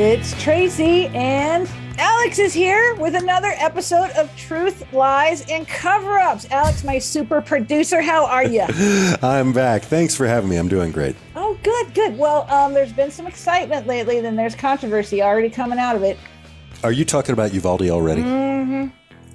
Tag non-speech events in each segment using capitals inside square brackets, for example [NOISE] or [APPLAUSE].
It's Tracy and Alex is here with another episode of Truth, Lies, and Cover Ups. Alex, my super producer, how are you? [LAUGHS] I'm back. Thanks for having me. I'm doing great. Oh, good, good. Well, um, there's been some excitement lately, then there's controversy already coming out of it. Are you talking about Uvalde already? Mm-hmm.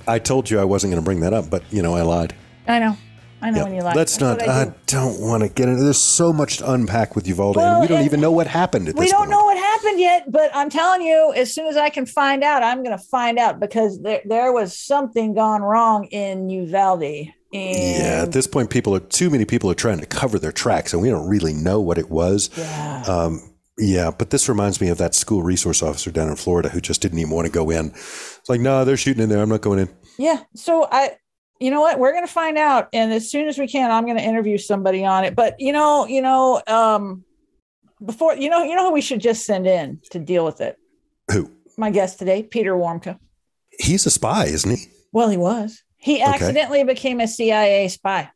I told you I wasn't going to bring that up, but you know I lied. I know. I know when you. Let's That's not. what I I, do. don't want to get into. There's so much to unpack with Uvalde, Well, and we don't and even know what happened at we this don't point. know what happened yet, but I'm telling you, as soon as I can find out, I'm going to find out because there there was something gone wrong in Uvalde. And Yeah, at this point, people are too many people are trying to cover their tracks, and we don't really know what it was. yeah. Um, yeah, but this reminds me of that school resource officer down in Florida who just didn't even want to go in. It's like, no, they're shooting in there. I'm not going in. Yeah. So I, you know what? We're going to find out, and as soon as we can, I'm going to interview somebody on it. But you know, you know, um, before you know, you know who we should just send in to deal with it. Who? My guest today, Peter Warmka. He's a spy, isn't he? Well, he was. He accidentally became a CIA spy.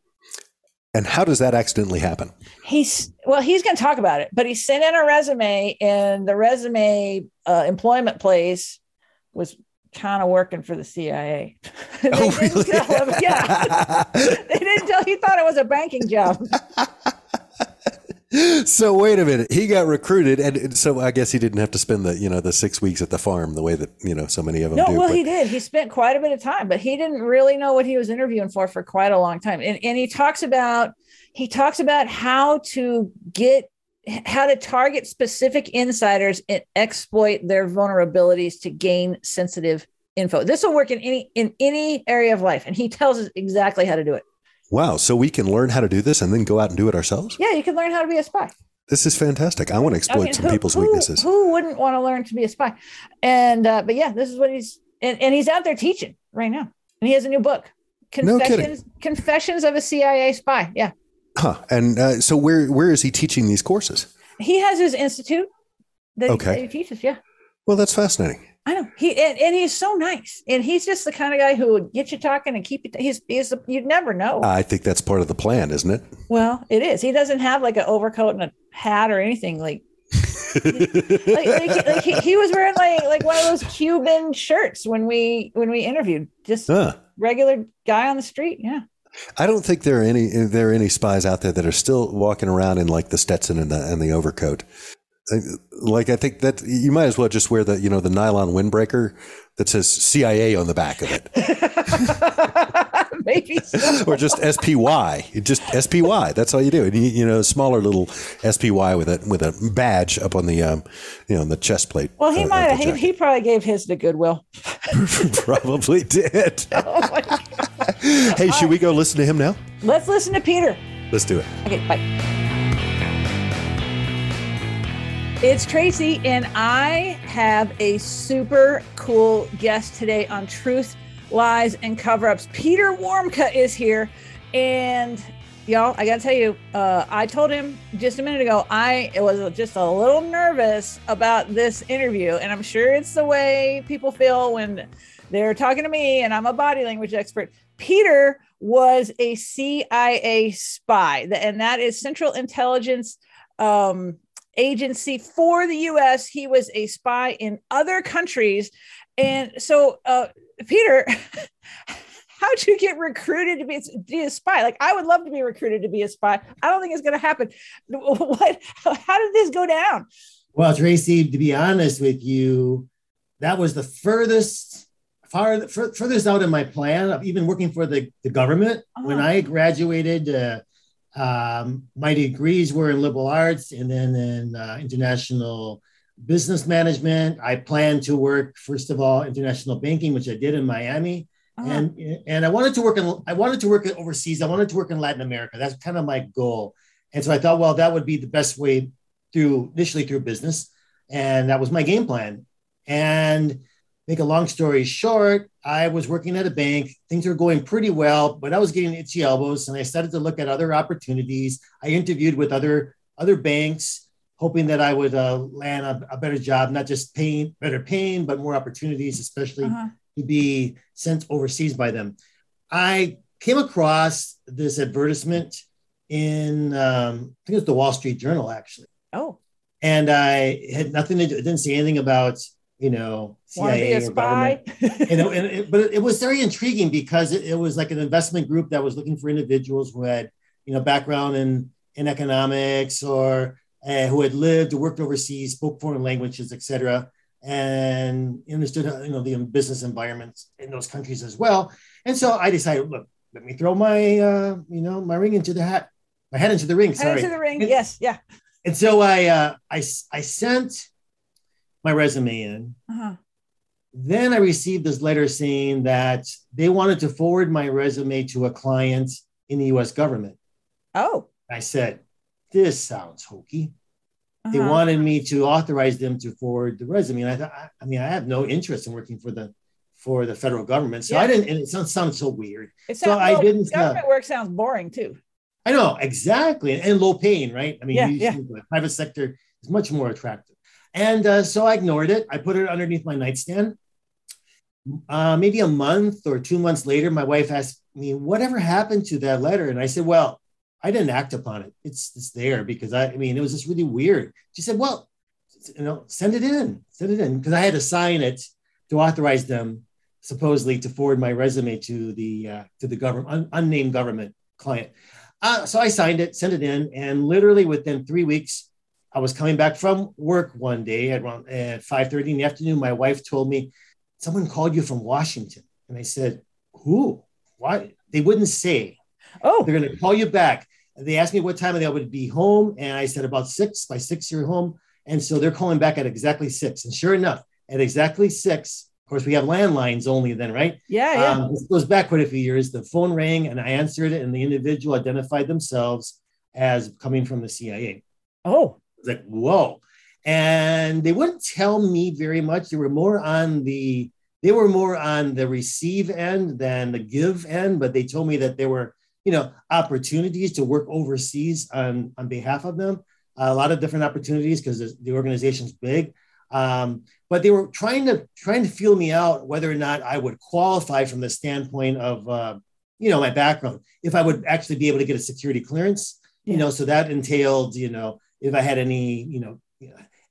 And how does that accidentally happen? He's well, he's going to talk about it, but he sent in a resume, and the resume uh, employment place was kind of working for the CIA. [LAUGHS] They Oh, didn't really? tell him- yeah. [LAUGHS] they didn't tell. He thought it was a banking job. [LAUGHS] so wait a minute. He got recruited, and so I guess he didn't have to spend the you know the six weeks at the farm the way that you know so many of them No, do. well, but- he did. He spent quite a bit of time, but he didn't really know what he was interviewing for for quite a long time. And and he talks about he talks about how to get how to target specific insiders and exploit their vulnerabilities to gain sensitive info. This will work in any in any area of life, and he tells us exactly how to do it. wow, so we can learn how to do this and then go out and do it ourselves. Yeah, you can learn how to be a spy. This is fantastic. I want to exploit I mean, some who- people's who- weaknesses. Who wouldn't want to learn to be a spy? And uh, but yeah, this is what he's and, and he's out there teaching right now, and he has a new book, No kidding. Confessions Confessions of a CIA Spy. Yeah, Huh. And uh, so where where is he teaching these courses? he has his institute that, he, Okay. that he teaches. Yeah, Well, that's fascinating. I know he and, and he's so nice, and he's just the kind of guy who would get you talking and keep you. He's he's you'd never know. I think that's part of the plan, isn't it? well, it is. He doesn't have like an overcoat and a hat or anything like. [LAUGHS] like, like, like he, he was wearing like like one of those Cuban shirts when we when we interviewed. Just Huh. regular guy on the street. Yeah. I don't think there are any there are any spies out there that are still walking around in like the Stetson and the and the overcoat. Like I think that you might as well just wear the you know the nylon windbreaker that says CIA on the back of it, [LAUGHS] Maybe so. or just SPY. Just SPY. That's all you do. And you, you know, a smaller little SPY with a with a badge up on the um, you know, on the chest plate. Well, he uh, might. He, he [LAUGHS] probably gave his to Goodwill. [LAUGHS] probably did. Oh my God. hey, should we go listen to him now? Let's listen to Peter. Let's do it. Okay, bye. It's Tracy, and I have a super cool guest today on Truth, Lies, and Cover Ups. Peter Warmka is here. And y'all, I got to tell you, uh, I told him just a minute ago, I was just a little nervous about this interview. And I'm sure it's the way people feel when they're talking to me, and I'm a body language expert. Peter was a CIA spy, and that is Central Intelligence um, Agency for the U.S. He was a spy in other countries, and so uh, Peter. [LAUGHS] How'd you get recruited to be, be a spy? Like, I would love to be recruited to be a spy. I don't think it's going to happen. [LAUGHS] What? How did this go down? Well, Tracy, to be honest with you, that was the furthest, far fur- furthest out in my plan of even working for the, the government. When Oh. I graduated, uh, um, my degrees were in liberal arts and then in uh, international business management. I planned to work, first of all, international banking, which I did in Miami. Uh-huh. And, and I wanted to work in I wanted to work overseas. I wanted to work in Latin America. That's kind of my goal. And so I thought, well, that would be the best way through initially through business, and that was my game plan. And make a long story short, I was working at a bank. Things were going pretty well, but I was getting itchy elbows, and I started to look at other opportunities. I interviewed with other other banks, hoping that I would uh, land a, a, better job, not just paying better paying, but more opportunities, especially uh-huh. to be sent overseas by them. I came across this advertisement in um, I think it was the Wall Street Journal actually. Oh. And I had nothing to do, it didn't say anything about, you know, CIA or government. you know, and it, but it was very intriguing because it, it, was like an investment group that was looking for individuals who had, you know, background in, in economics or uh, who had lived or worked overseas, spoke foreign languages, etc., and understood, you know, the business environments in those countries as well. And so I decided, look, let me throw my, uh, you know, my ring into the hat my head into the ring. Sorry. Into the ring. And, yes. Yeah. And so I, uh, I, I sent my resume in. Uh-huh. Then I received this letter saying that they wanted to forward my resume to a client in the U.S. government. Oh. I said, "This sounds hokey." Uh-huh. They wanted me to authorize them to forward the resume, and I thought, I, I mean, I have no interest in working for the for the federal government, so yeah. I didn't. And it sounds, sounds so weird. It sounds, so well, didn't. Government uh, work sounds boring too. I know exactly, and low paying, right? I mean, yeah, yeah. the private sector is much more attractive. And uh, so I ignored it. I put it underneath my nightstand. Uh, maybe a month or two months later, my wife asked me, "Whatever happened to that letter?" And I said, "Well, I didn't act upon it. It's it's there because I, I mean, it was just really weird." She said, "Well, you know, send it in, send it in," because I had to sign it to authorize them supposedly to forward my resume to the uh, to the government un- unnamed government client. Uh, so I signed it, sent it in, and literally within three weeks, I was coming back from work one day at around at 5:30 in the afternoon. My wife told me, "Someone called you from Washington," and I said, "Who? Why?" They wouldn't say. Oh, they're going to call you back. They asked me what time they would be home, and I said about six. By six, you're home, and so they're calling back at exactly six. And sure enough, at exactly six, of course, we have landlines only then, right? Yeah, yeah. Um, this goes back quite a few years. The phone rang and I answered it, and the individual identified themselves as coming from the CIA. Oh, like whoa! And they wouldn't tell me very much. They were more on the they were more on the receive end than the give end, but they told me that there were you know opportunities to work overseas on on behalf of them. a lot of different opportunities because the organization's big. Um, but they were trying to trying to feel me out whether or not I would qualify from the standpoint of uh, you know my background, if I would actually be able to get a security clearance. You know, so that entailed you know if I had any you know,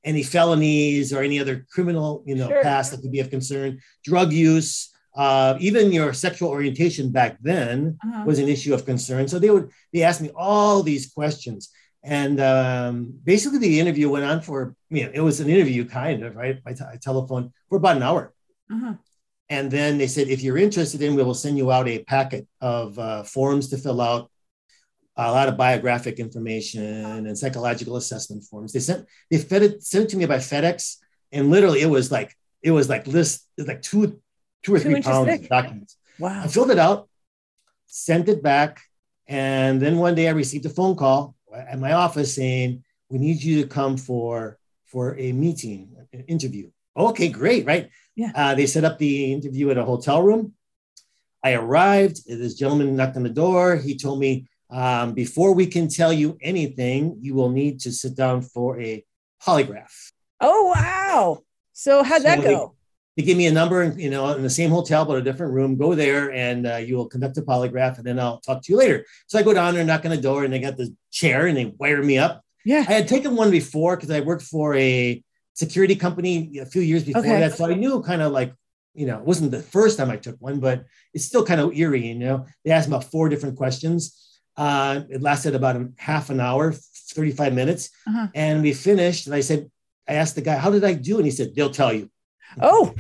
any felonies or any other criminal you know sure. past that could be of concern, drug use. Uh, even your sexual orientation back then uh-huh. was an issue of concern. So they would they asked me all these questions, and um, basically, the interview went on for, you know, it was an interview kind of, right, by t- telephone for about an hour. Uh-huh. And then they said, if you're interested in, we will send you out a packet of uh, forms to fill out, a lot of biographic information and psychological assessment forms. They sent, they fed it, sent it to me by FedEx. And literally, it was like, it was like list, was like two, two or two three pounds thick. of documents. Wow. I filled it out, sent it back. And then one day I received a phone call at my office saying, "We need you to come for for a meeting, an interview." Okay, great, right? Yeah. Uh, they set up the interview at a hotel room. I arrived. This gentleman knocked on the door. He told me, um, "Before we can tell you anything, you will need to sit down for a polygraph." Oh wow! So how'd so that go? they give me a number, and you know, in the same hotel but a different room. Go there, and uh, you will conduct a polygraph, and then I'll talk to you later. So I go down there, knock on the door, and they got the chair, and they wire me up. Yeah, I had taken one before because I worked for a security company a few years before okay. that, so I knew kind of like, you know, it wasn't the first time I took one, but it's still kind of eerie. You know, they asked about four different questions. Uh, it lasted about a half an hour, 35 minutes, uh-huh. and we finished. And I said, I asked the guy, "How did I do?" And he said, "They'll tell you." Oh.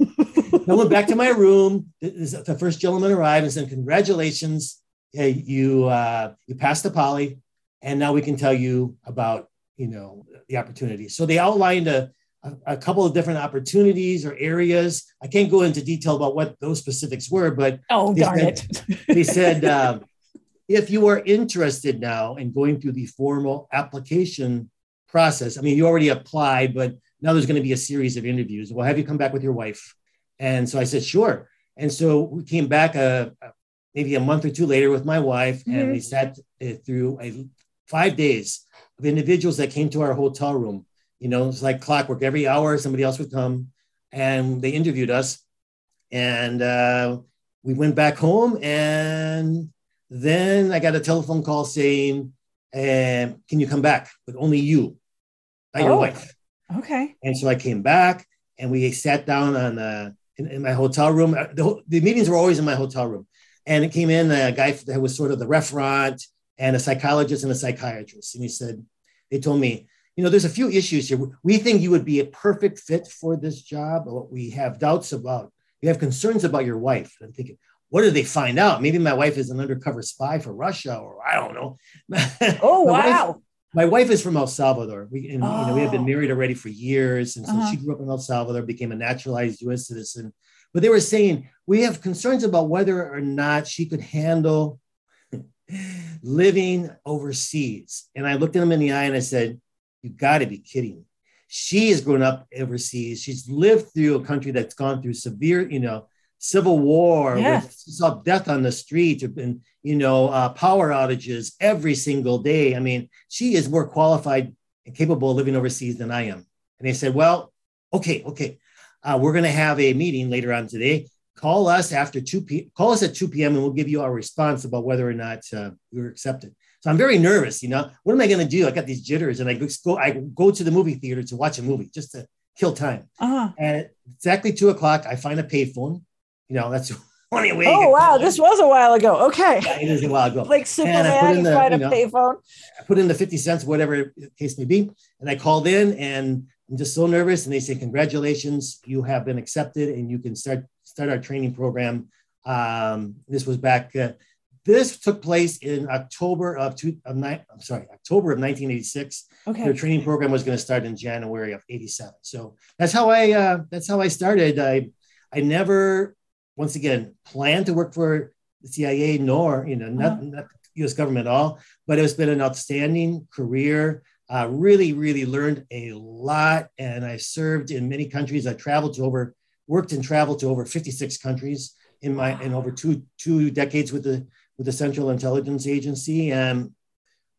I went back to my room. The first gentleman arrived and said, "Congratulations, you uh, you passed the poly, and now we can tell you about you know the opportunities." So they outlined a, a, a couple of different opportunities or areas. I can't go into detail about what those specifics were, but oh darn said, it! they said um, if you are interested now in going through the formal application process, I mean, you already applied, but now there's going to be a series of interviews. We'll have you come back with your wife? And so I said, sure. And so we came back a, a maybe a month or two later with my wife, mm-hmm. and we sat uh, through a, five days of individuals that came to our hotel room. You know, it's like clockwork. Every hour, somebody else would come, and they interviewed us. And uh, we went back home, and then I got a telephone call saying, uh, "Can you come back?" But only you, not oh, your wife. Okay. And so I came back, and we sat down on the in, in my hotel room. Uh, the, the, meetings were always in my hotel room. And it came in a guy that was sort of the referent and a psychologist and a psychiatrist. And he said, they told me, you know, there's a few issues here. We think you would be a perfect fit for this job, but we have doubts about, we have concerns about your wife. And I'm thinking, what did they find out? Maybe my wife is an undercover spy for Russia, or I don't know. [LAUGHS] Oh, wow. Wife, my wife is from El Salvador. We, and, oh. you know, we have been oh. married already for years. And so uh-huh. she grew up in El Salvador, became a naturalized US citizen. But they were saying, we have concerns about whether or not she could handle [LAUGHS] living overseas. And I looked at them in the eye and I said, You got to be kidding. Me. She has grown up overseas. She's lived through a country that's gone through severe, you know, civil war, yeah. with, saw death on the street, and you know, uh, power outages every single day. I mean, she is more qualified and capable of living overseas than I am. And they said, well, okay, okay, uh, we're going to have a meeting later on today. Call us after 2 p. Call us at 2 p.m. and we'll give you our response about whether or not uh, you're accepted. So I'm very nervous. You know, what am I going to do? I got these jitters, and I go I go to the movie theater to watch a movie just to kill time. Uh-huh. And exactly two o'clock, I find a payphone you know, that's [LAUGHS] funny way. Oh wow, this was a while ago. Okay, yeah, it is a while ago. like Superman, he's trying to payphone. I put in the fifty cents, whatever the case may be, and I called in, and I'm just so nervous. And they say, "Congratulations, you have been accepted, and you can start start our training program." Um, this was back. Uh, this took place in October of two of nine. I'm sorry, October of 1986. Okay. Their training program was going to start in January of 87. So that's how I uh, that's how I started. I I never once again, plan to work for the CIA, nor, you know, not, uh-huh. not US government at all, but it's been an outstanding career. Uh, really, really learned a lot. And I served in many countries. I traveled to over, worked and traveled to over 56 countries in my, in over two, two decades with the, with the Central Intelligence Agency. And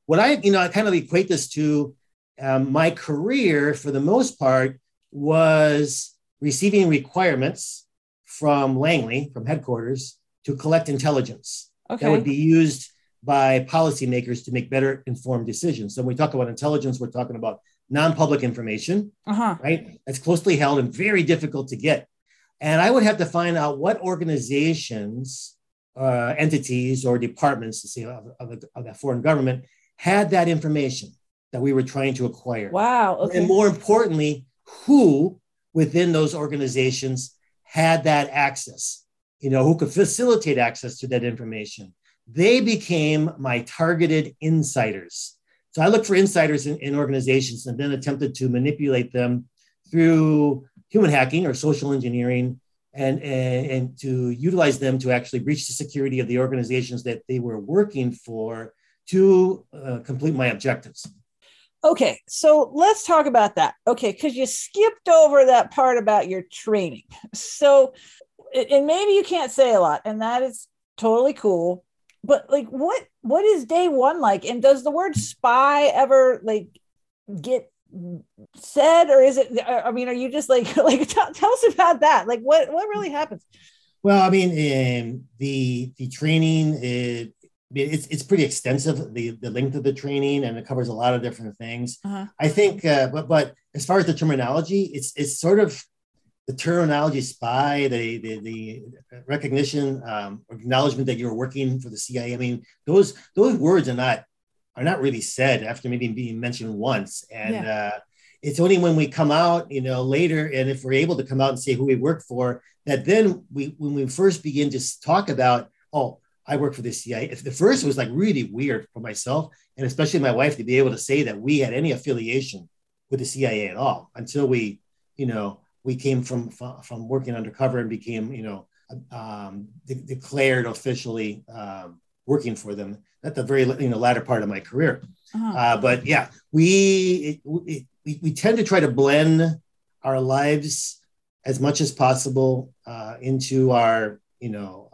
what I, you know, I kind of equate this to um, my career for the most part was receiving requirements from Langley, from headquarters, to collect intelligence okay. that would be used by policymakers to make better informed decisions. So when we talk about intelligence, we're talking about non-public information, uh-huh. right? That's closely held and very difficult to get. And I would have to find out what organizations, uh, entities, or departments, to say of, of, of that foreign government, had that information that we were trying to acquire. Wow. Okay. And more importantly, who within those organizations had that access, you know, who could facilitate access to that information. They became my targeted insiders. So I looked for insiders in, in organizations and then attempted to manipulate them through human hacking or social engineering and, and, and to utilize them to actually breach the security of the organizations that they were working for to uh, complete my objectives. Okay, so let's talk about that. Okay, because you skipped over that part about your training. So, and maybe you can't say a lot, and that is totally cool. But like, what what is day one like? And does the word spy ever like get said, or is it? I mean, are you just like [LAUGHS] like t- tell us about that? Like, what what really happens? Well, I mean, um, the the training it, it's it's pretty extensive the the length of the training and it covers a lot of different things. Uh-huh. I think, uh, but but as far as the terminology, it's it's sort of the terminology spy, the the, the recognition, um, acknowledgement that you're working for the CIA. I mean, those those words are not are not really said after maybe being mentioned once, and yeah. uh, it's only when we come out, you know, later, and if we're able to come out and say who we work for, that then we when we first begin to talk about, oh I work for the CIA. If the first was like really weird for myself and especially my wife to be able to say that we had any affiliation with the CIA at all until we, you know, we came from from working undercover and became, you know, um, de- declared officially um, working for them at the very you know latter part of my career. Uh-huh. Uh, but yeah, we, it, we we tend to try to blend our lives as much as possible uh, into our, you know,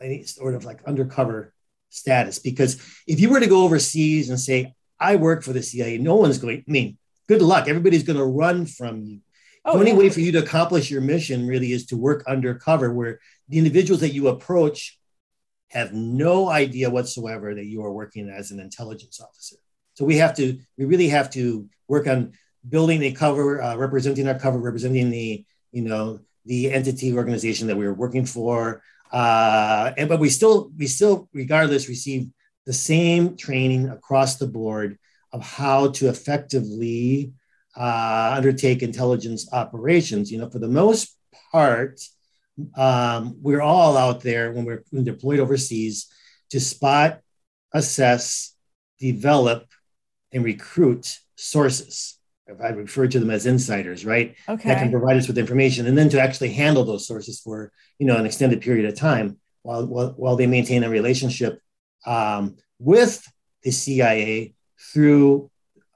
any sort of like undercover status. Because if you were to go overseas and say, I work for the CIA, no one's going, I mean, good luck. Everybody's going to run from you. Oh, the only yeah. way for you to accomplish your mission really is to work undercover, where the individuals that you approach have no idea whatsoever that you are working as an intelligence officer. So we have to, we really have to work on building a cover, uh, representing our cover, representing the, you know, the entity organization that we are working for. Uh, and but we still, we still, regardless, receive the same training across the board of how to effectively uh, undertake intelligence operations. You know, for the most part, um, we're all out there when we're when deployed overseas to spot, assess, develop, and recruit sources. I refer to them as insiders, right? Okay. That can provide us with information, and then to actually handle those sources for you know an extended period of time while while, while they maintain a relationship um, with the CIA through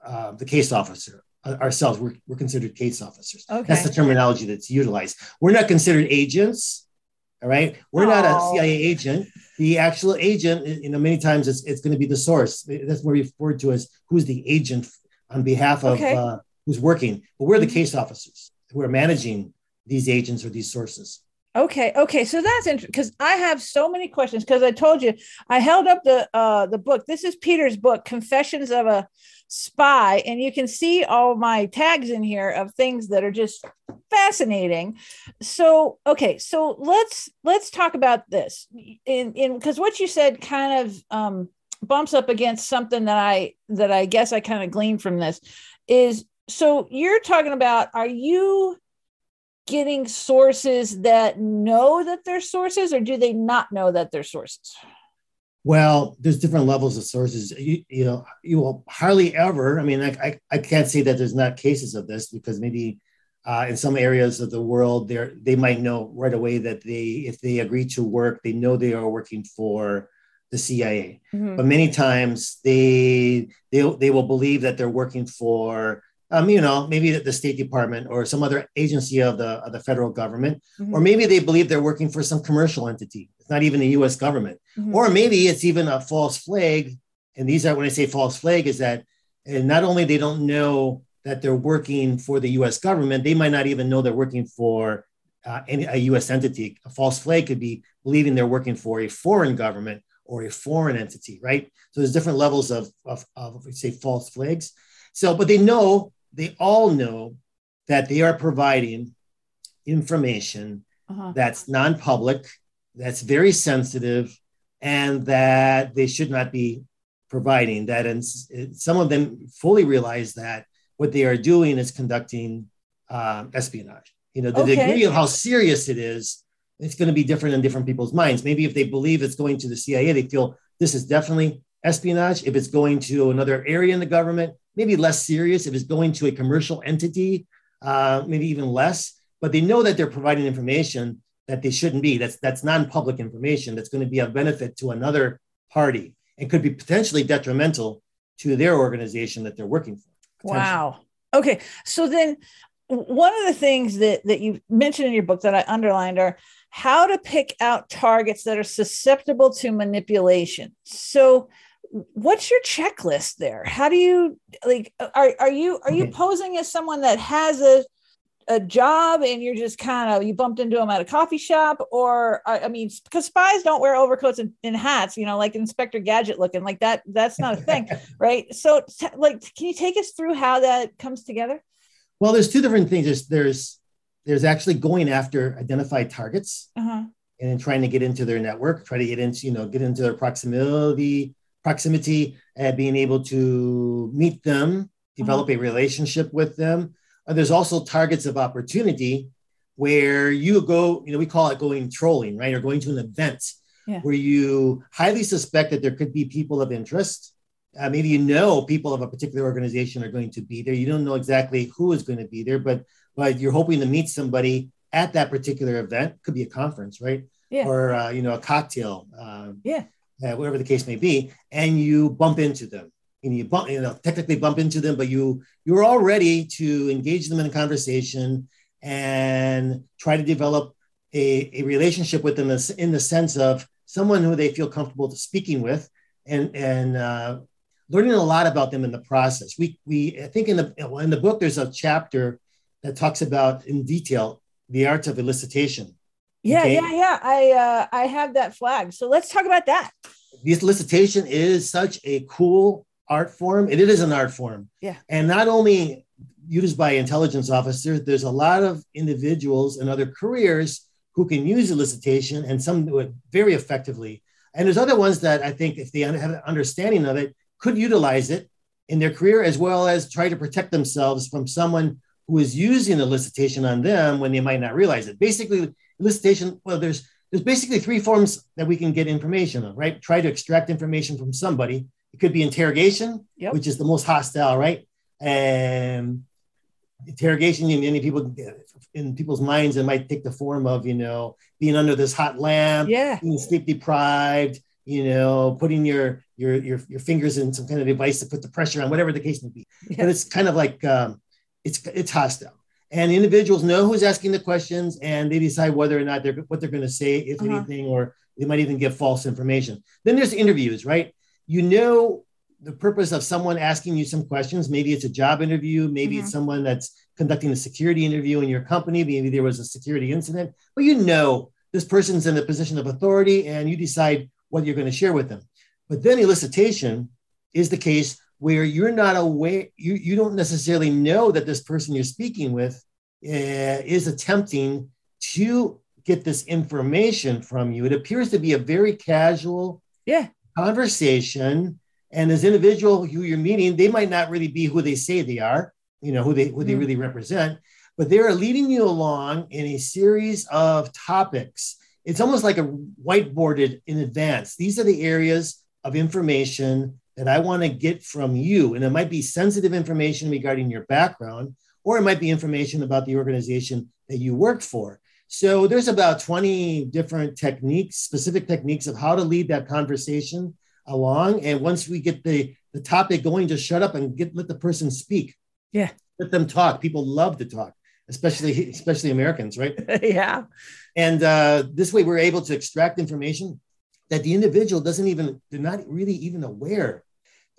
uh, the case officer uh, ourselves. We're, we're considered case officers. Okay. That's the terminology that's utilized. We're not considered agents. All right. We're not a CIA agent. The actual agent, you know, many times it's, it's going to be the source. That's more referred to as who's the agent on behalf of okay. uh, who's working. But we're the mm-hmm. case officers who are managing these agents or these sources. Okay, okay, so that's interesting because I have so many questions. Because I told you I held up the uh, the book. This is Peter's book, Confessions of a Spy, and you can see all my tags in here of things that are just fascinating. So, okay, so let's let's talk about this. In in because what you said kind of um, bumps up against something that I that I guess I kind of gleaned from this is so you're talking about are you getting sources that know that they're sources or do they not know that they're sources? Well there's different levels of sources. You, you know you will hardly ever i mean I, I, I can't say that there's not cases of this because maybe uh, in some areas of the world they they might know right away that they if they agree to work they know they are working for the cia mm-hmm. but many times they they they will believe that they're working for um, you know, maybe the State Department or some other agency of the, of the federal government, mm-hmm. or maybe they believe they're working for some commercial entity. It's not even the U.S. government, mm-hmm. or maybe it's even a false flag. And these are when I say false flag is that, and not only they don't know that they're working for the U.S. government, they might not even know they're working for uh, any a U.S. entity. A false flag could be believing they're working for a foreign government or a foreign entity, right? So there's different levels of, of, of say false flags. So, but they know they all know that they are providing information uh-huh. that's non-public, that's very sensitive, and that they should not be providing that. And some of them fully realize that what they are doing is conducting um, espionage. You know, the okay. degree of how serious it is, it's going to be different in different people's minds. Maybe if they believe it's going to the CIA, they feel this is definitely espionage. If it's going to another area in the government, maybe less serious. If it's going to a commercial entity, uh, maybe even less. But they know that they're providing information that they shouldn't be. That's that's non-public information that's going to be of benefit to another party and could be potentially detrimental to their organization that they're working for. Wow. Okay. So then one of the things that that you mentioned in your book that I underlined are how to pick out targets that are susceptible to manipulation. So what's your checklist there? How do you like are, are you are you mm-hmm. posing as someone that has a a job and you're just kind of you bumped into them at a coffee shop? Or i mean because spies don't wear overcoats and, and, hats you know like inspector gadget looking like that that's not a thing [LAUGHS] right? So t- like can you take us through how that comes together? Well there's two different things. There's there's there's actually going after identified targets uh-huh. and trying to get into their network try to get into you know get into their proximity proximity, and being able to meet them, develop mm-hmm. a relationship with them. Uh, there's also targets of opportunity where you go, you know, we call it going trolling, right? Or going to an event yeah. where you highly suspect that there could be people of interest. Uh, maybe you know people of a particular organization are going to be there. You don't know exactly who is going to be there, but but you're hoping to meet somebody at that particular event. Could be a conference, right? Yeah. Or uh, you know a cocktail. Uh, yeah uh, whatever the case may be, and you bump into them. And you bump, you know, technically bump into them, but you you're all ready to engage them in a conversation and try to develop a, a relationship with them in the sense of someone who they feel comfortable speaking with and, and uh, learning a lot about them in the process. We, we I think in the, in the book, there's a chapter that talks about in detail the art of elicitation. Yeah, okay? yeah, yeah. I uh, I have that flag. So let's talk about that. The elicitation is such a cool art form. It, it is an art form. Yeah. And not only used by intelligence officers, there's a lot of individuals and other careers who can use elicitation and some do it very effectively. And there's other ones that I think, if they have an understanding of it, could utilize it in their career as well as try to protect themselves from someone who is using the elicitation on them when they might not realize it. Basically, elicitation, well, there's there's basically three forms that we can get information on, right? Try to extract information from somebody. It could be interrogation, yep. which is the most hostile, right? And interrogation in many people in people's minds it might take the form of you know being under this hot lamp yeah being sleep deprived you know putting your your your, your fingers in some kind of device to put the pressure on whatever the case may be yeah. but it's kind of like um, it's it's hostile and individuals know who's asking the questions and they decide whether or not they're what they're going to say if uh-huh. anything or they might even give false information then there's interviews right you know the purpose of someone asking you some questions. Maybe it's a job interview. Maybe mm-hmm. it's someone that's conducting a security interview in your company. Maybe there was a security incident, but you know this person's in a position of authority and you decide what you're going to share with them. But then elicitation is the case where you're not aware, you, you don't necessarily know that this person you're speaking with uh, is attempting to get this information from you. It appears to be a very casual yeah. conversation and as individual who you're meeting, they might not really be who they say they are, you know, who they who they mm-hmm. really represent, but they are leading you along in a series of topics. It's almost like a whiteboarded in advance. These are the areas of information that I want to get from you. And it might be sensitive information regarding your background, or it might be information about the organization that you work for. So there's about 20 different techniques, specific techniques of how to lead that conversation along. And once we get the, the topic going, just shut up and get let the person speak. Yeah. Let them talk. People love to talk, especially especially Americans, right? [LAUGHS] yeah. And uh, this way we're able to extract information that the individual doesn't even, they're not really even aware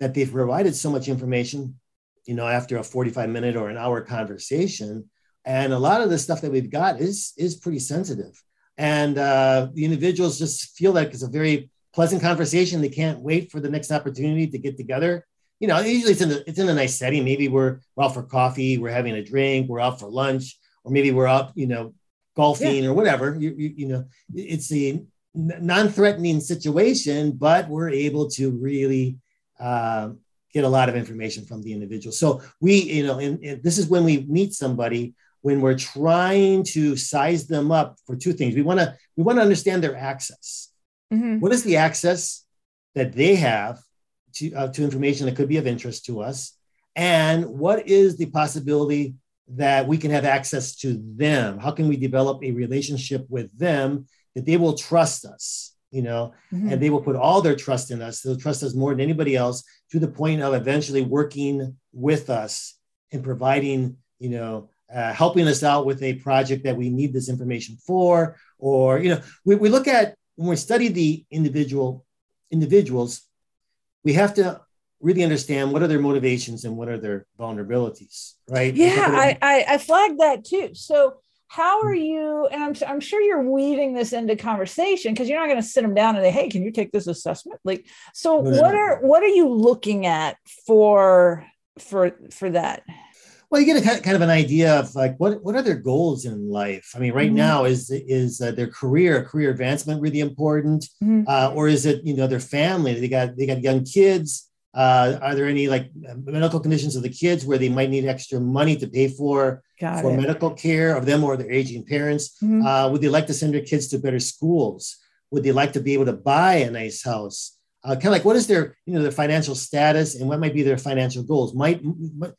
that they've provided so much information, you know, after a 45 minute or an hour conversation. And a lot of the stuff that we've got is is pretty sensitive. And uh, the individuals just feel like it's a very pleasant conversation. They can't wait for the next opportunity to get together. You know, usually it's in a, it's in a nice setting. Maybe we're, we're out for coffee, we're having a drink, we're out for lunch, or maybe we're out, you know, golfing yeah. or whatever. You, you, you know, it's a non-threatening situation, but we're able to really uh, get a lot of information from the individual. So we, you know, and, and this is when we meet somebody when we're trying to size them up for two things. We want to we want to understand their access. Mm-hmm. What is the access that they have to, uh, to information that could be of interest to us? And what is the possibility that we can have access to them? How can we develop a relationship with them that they will trust us? You know, mm-hmm. and they will put all their trust in us. They'll trust us more than anybody else to the point of eventually working with us and providing, you know, uh, helping us out with a project that we need this information for. Or, you know, we, we look at when we study the individual individuals, we have to really understand what are their motivations and what are their vulnerabilities, right? Yeah, I, I, I flagged that too. So how are you and I'm, I'm sure you're weaving this into conversation because you're not going to sit them down and say hey can you take this assessment like so no, what are what are you looking at for for for that well, you get a kind of an idea of like what what are their goals in life? I mean, right mm-hmm. now is is uh, their career career advancement really important, mm-hmm. uh, or is it you know their family? They got they got young kids. Uh, are there any like medical conditions of the kids where they might need extra money to pay for got for it. medical care of them or their aging parents? Mm-hmm. Uh, would they like to send their kids to better schools? Would they like to be able to buy a nice house? Uh, kind of like what is their you know their financial status and what might be their financial goals? Might, might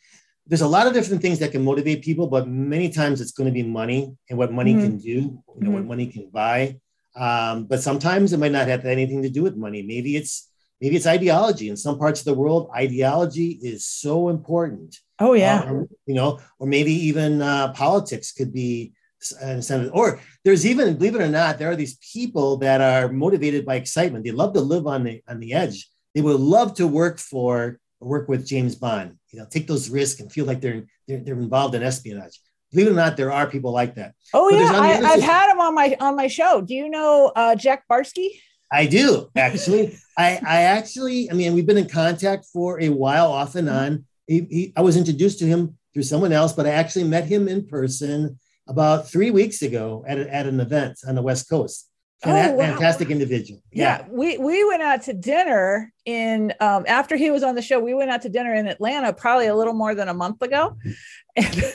there's a lot of different things that can motivate people, but many times it's going to be money and what money mm-hmm. can do, you know, mm-hmm. what money can buy. Um, but sometimes it might not have anything to do with money. Maybe it's maybe it's ideology. In some parts of the world, ideology is so important. Oh yeah. Uh, or, you know, or maybe even uh, politics could be incentive. Or there's even, believe it or not, there are these people that are motivated by excitement. They love to live on the on the edge. They would love to work for work with James Bond. You know, take those risks and feel like they're they're, they're involved in espionage. Believe it or not, there are people like that. Oh but yeah, I, have had him on my on my show. Do you know uh, Jack Barsky? I do actually. [LAUGHS] I I actually. I mean, we've been in contact for a while, off and on. He, he, I was introduced to him through someone else, but I actually met him in person about three weeks ago at, a, at an event on the West Coast. Oh, wow. Fantastic individual. Yeah. yeah. we we went out to dinner in um, after he was on the show. We went out to dinner in Atlanta probably a little more than a month ago, [LAUGHS] and,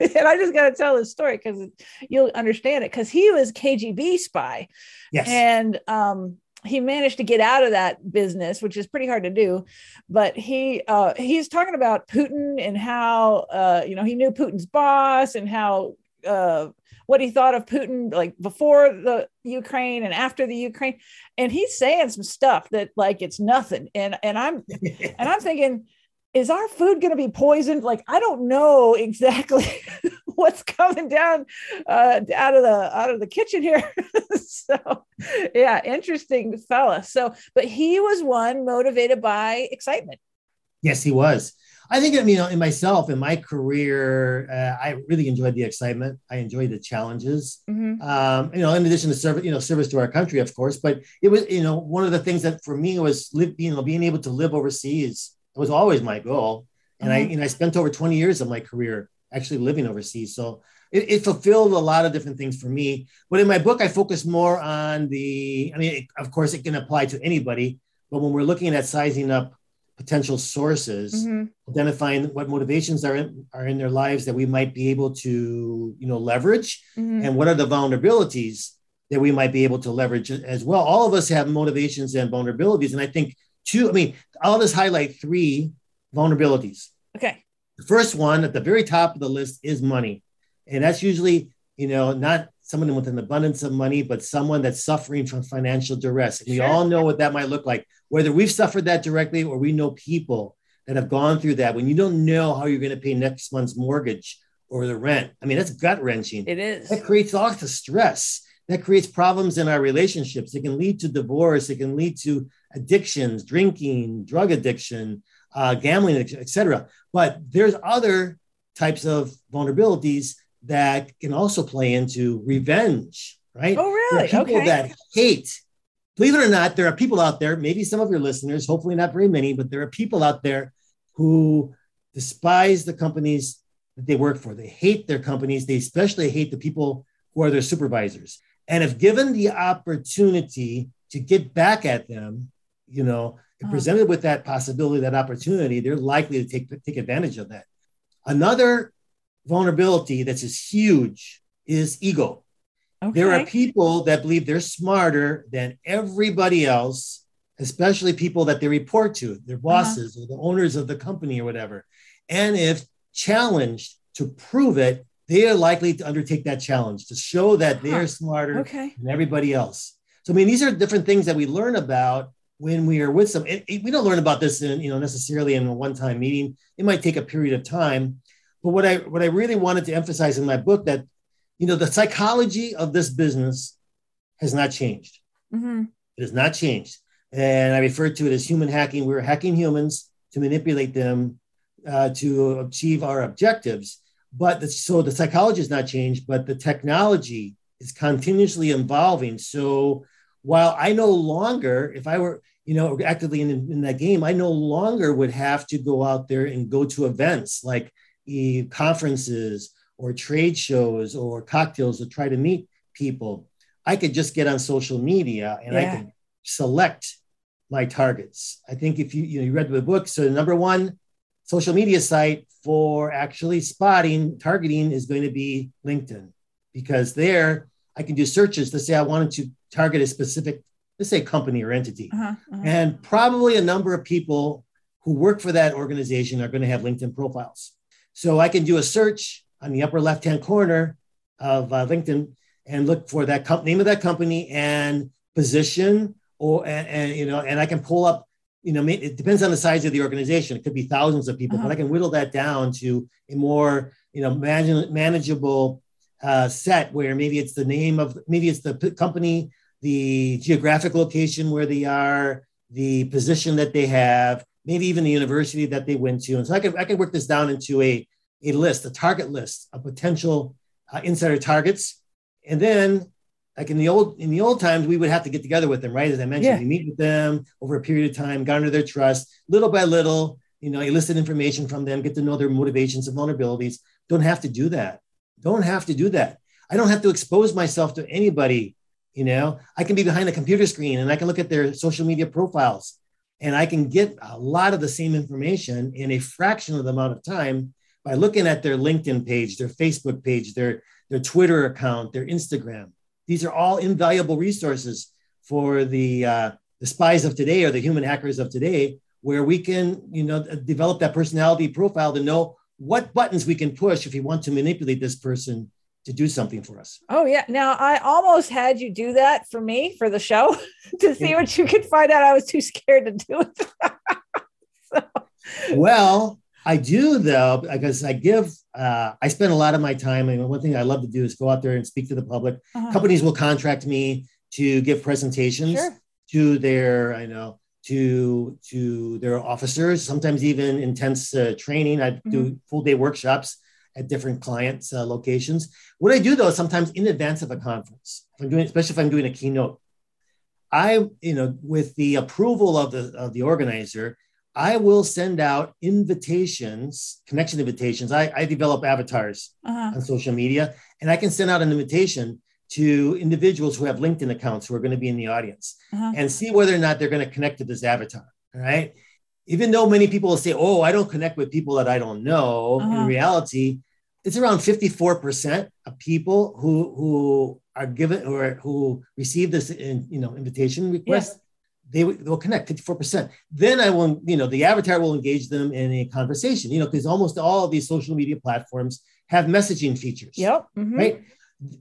and I just got to tell this story because you'll understand it. Because he was KGB spy, yes, and um, he managed to get out of that business, which is pretty hard to do. But he uh, he's talking about Putin and how uh, you know he knew Putin's boss and how uh, what he thought of Putin like before the Ukraine and after the Ukraine, and he's saying some stuff that like it's nothing. And and I'm and I'm thinking, is our food going to be poisoned? Like I don't know exactly [LAUGHS] what's coming down uh, out of the out of the kitchen here. [LAUGHS] so yeah, interesting fella. So, but he was one motivated by excitement. Yes, he was. I think, you know, in myself, in my career, uh, I really enjoyed the excitement. I enjoyed the challenges. Mm-hmm. Um, you know, in addition to service, you know, service to our country, of course. But it was, you know, one of the things that for me was, live, you know, being able to live overseas. It was always my goal, and mm-hmm. I, and I spent over 20 years of my career actually living overseas. So it, it, fulfilled a lot of different things for me. But in my book, I focus more on the. I mean, it, of course, it can apply to anybody. But when we're looking at sizing up potential sources, mm-hmm. identifying what motivations are in, are in their lives that we might be able to, you know, leverage, mm-hmm. and what are the vulnerabilities that we might be able to leverage as well. All of us have motivations and vulnerabilities, and I think two. I mean, I'll just highlight three vulnerabilities. Okay. The first one at the very top of the list is money, and that's usually, you know, not someone with an abundance of money, but someone that's suffering from financial duress. And we sure. all know what that might look like, whether we've suffered that directly or we know people that have gone through that. When you don't know how you're going to pay next month's mortgage or the rent, I mean, that's gut wrenching. It is. That creates lots of stress. That creates problems in our relationships. It can lead to divorce. It can lead to addictions, drinking, drug addiction, uh, gambling, etc. But there's other types of vulnerabilities that can also play into revenge, right? Oh, really? people okay. that hate. Believe it or not, there are people out there, maybe some of your listeners, hopefully not very many, but there are people out there who despise the companies that they work for. They hate their companies. They especially hate the people who are their supervisors. And if given the opportunity to get back at them, you know, if uh-huh. presented with that possibility, that opportunity, they're likely to take, take advantage of that. Another vulnerability that's just huge is ego. Okay. There are people that believe they're smarter than everybody else, especially people that they report to, their uh-huh. bosses uh-huh. or the owners of the company or whatever. And if challenged to prove it, they are likely to undertake that challenge to show that they're huh. smarter okay. than everybody else. So, I mean, these are different things that we learn about when we are with some. We don't learn about this in, you know, necessarily in a one-time meeting. It might take a period of time, but what I what I really wanted to emphasize in my book that you know the psychology of this business has not changed. Mm-hmm. It has not changed, and I refer to it as human hacking. We're hacking humans to manipulate them uh, to achieve our objectives. But the, so the psychology has not changed, but the technology is continuously evolving. So while I no longer, if I were you know actively in, in that game, I no longer would have to go out there and go to events like conferences or trade shows or cocktails to try to meet people. I could just get on social media and yeah. I could select my targets. I think if you you know you read the book, so the number one social media site for actually spotting targeting is going to be LinkedIn because there I can do searches to say I wanted to target a specific, let's say, company or entity, uh-huh, uh-huh. and probably a number of people who work for that organization are going to have LinkedIn profiles. So I can do a search on the upper left hand corner of uh, LinkedIn and look for that name of that company and position or and, and, you know and I can pull up you know, it depends on the size of the organization. It could be thousands of people, uh-huh. but I can whittle that down to a more, you know, manage- manageable uh, set where maybe it's the name of, maybe it's the p- company, the geographic location where they are, the position that they have, maybe even the university that they went to. And so I can I can work this down into a a list, a target list of potential uh, insider targets, and then like in the old in the old times, we would have to get together with them, right? As I mentioned, yeah. we meet with them over a period of time, garner their trust, little by little. You know, elicit information from them, get to know their motivations and vulnerabilities. Don't have to do that. Don't have to do that. I don't have to expose myself to anybody. You know, I can be behind a computer screen and I can look at their social media profiles and I can get a lot of the same information in a fraction of the amount of time by looking at their LinkedIn page, their Facebook page, their, their Twitter account, their Instagram. These are all invaluable resources for the, uh, the spies of today or the human hackers of today, where we can you know, develop that personality profile to know what buttons we can push if we want to manipulate this person to do something for us. Oh yeah. Now I almost had you do that for me for the show [LAUGHS] to see what you could find out. I was too scared to do it. [LAUGHS] so. Well, I do though, because I give uh, I spend a lot of my time. and one thing I love to do is go out there and speak to the public. Uh-huh. Companies will contract me to give presentations sure. to their, I know, to to their officers. Sometimes even intense uh, training. I mm-hmm. do full day workshops at different clients' uh, locations. What I do though, is sometimes in advance of a conference, if I'm doing, especially if I'm doing a keynote, I, you know, with the approval of the of the organizer, I will send out invitations, connection invitations. I, I develop avatars uh-huh. on social media, and I can send out an invitation to individuals who have LinkedIn accounts who are going to be in the audience uh-huh. and see whether or not they're going to connect to this avatar. All right even though many people will say, "Oh, I don't connect with people that I don't know," uh-huh. in reality, it's around 54% of people who who are given or who receive this in, you know invitation request. Yeah. They will connect 54%. Then I will, you know, the avatar will engage them in a conversation, you know, because almost all of these social media platforms have messaging features. Yep. Mm-hmm. Right.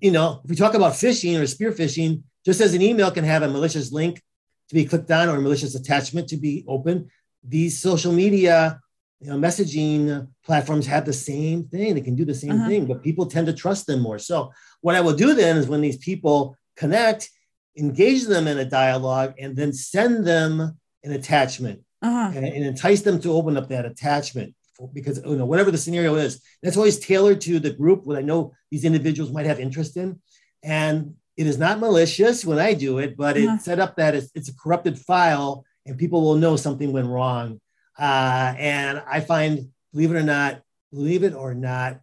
You know, if we talk about phishing or spear phishing, just as an email can have a malicious link to be clicked on or a malicious attachment to be open, these social media you know, messaging platforms have the same thing. They can do the same uh-huh. thing, but people tend to trust them more. So what I will do then is when these people connect, engage them in a dialogue, and then send them an attachment uh-huh. and, and, entice them to open up that attachment. For, because you know whatever the scenario is, that's always tailored to the group what I know these individuals might have interest in, and it is not malicious when I do it, but uh-huh. it's set up that it's, it's a corrupted file and people will know something went wrong. Uh, and I find, believe it or not, believe it or not,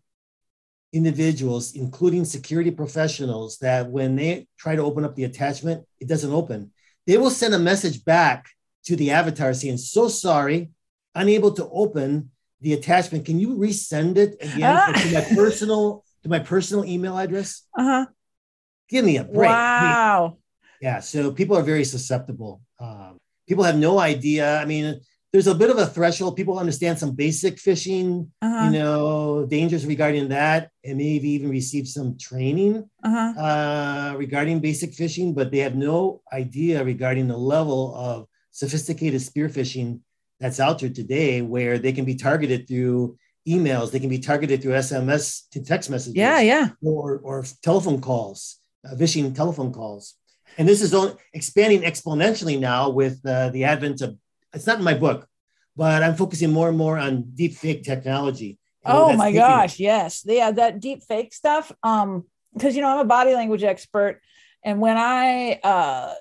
individuals, including security professionals, that when they try to open up the attachment, it doesn't open. They will send a message back to the avatar saying, So sorry, unable to open the attachment. Can you resend it again ah. to my personal to my personal email address? Uh-huh. Give me a break. Wow. Yeah. So people are very susceptible. Um, people have no idea. I mean, there's a bit of a threshold. People understand some basic phishing, uh-huh. you know, dangers regarding that, and maybe even receive some training uh-huh. uh, regarding basic phishing, but they have no idea regarding the level of sophisticated spear phishing that's out there today, where they can be targeted through emails, they can be targeted through SMS to text messages, yeah, yeah, or or telephone calls, uh, phishing telephone calls. And this is expanding exponentially now with uh, the advent of, it's not in my book, but I'm focusing more and more on deep fake technology. Oh my gosh, yes. Yeah, that deep fake stuff. Um, because you know, I'm a body language expert. And when I uh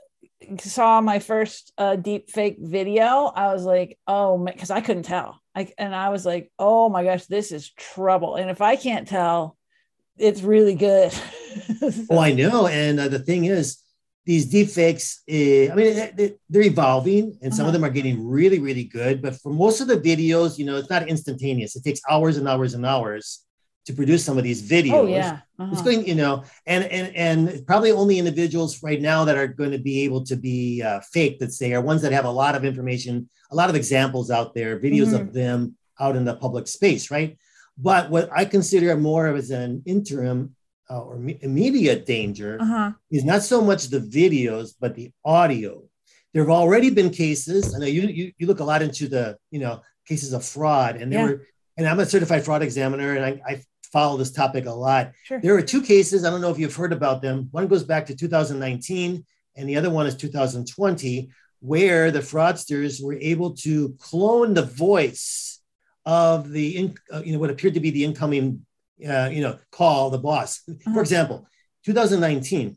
saw my first uh, deep fake video, I was like, oh, because I couldn't tell. I, and I was like, oh my gosh, this is trouble. And if I can't tell, it's really good. so. [LAUGHS] Oh, I know. And uh, the thing is, these deep fakes, uh, I mean, they're evolving and some uh-huh. of them are getting really, really good. But for most of the videos, you know, it's not instantaneous. It takes hours and hours and hours to produce some of these videos. Oh, yeah. Uh-huh. It's going, you know, and, and, and probably only individuals right now that are going to be able to be uh, fake, let's say, are ones that have a lot of information, a lot of examples out there, videos mm-hmm. of them out in the public space, right? But what I consider more of as an interim uh, or me- immediate danger uh-huh. is not so much the videos, but the audio. there have already been cases. I know you, you you look a lot into the you know cases of fraud, and there Yeah. were. And I'm a certified fraud examiner, and I, I follow this topic a lot. Sure. There are two cases. I don't know if you've heard about them. One goes back to 2019, and the other one is 2020, where the fraudsters were able to clone the voice of the, in, uh, you know, what appeared to be the incoming, uh, you know, call the boss. Uh-huh. For example, 2019,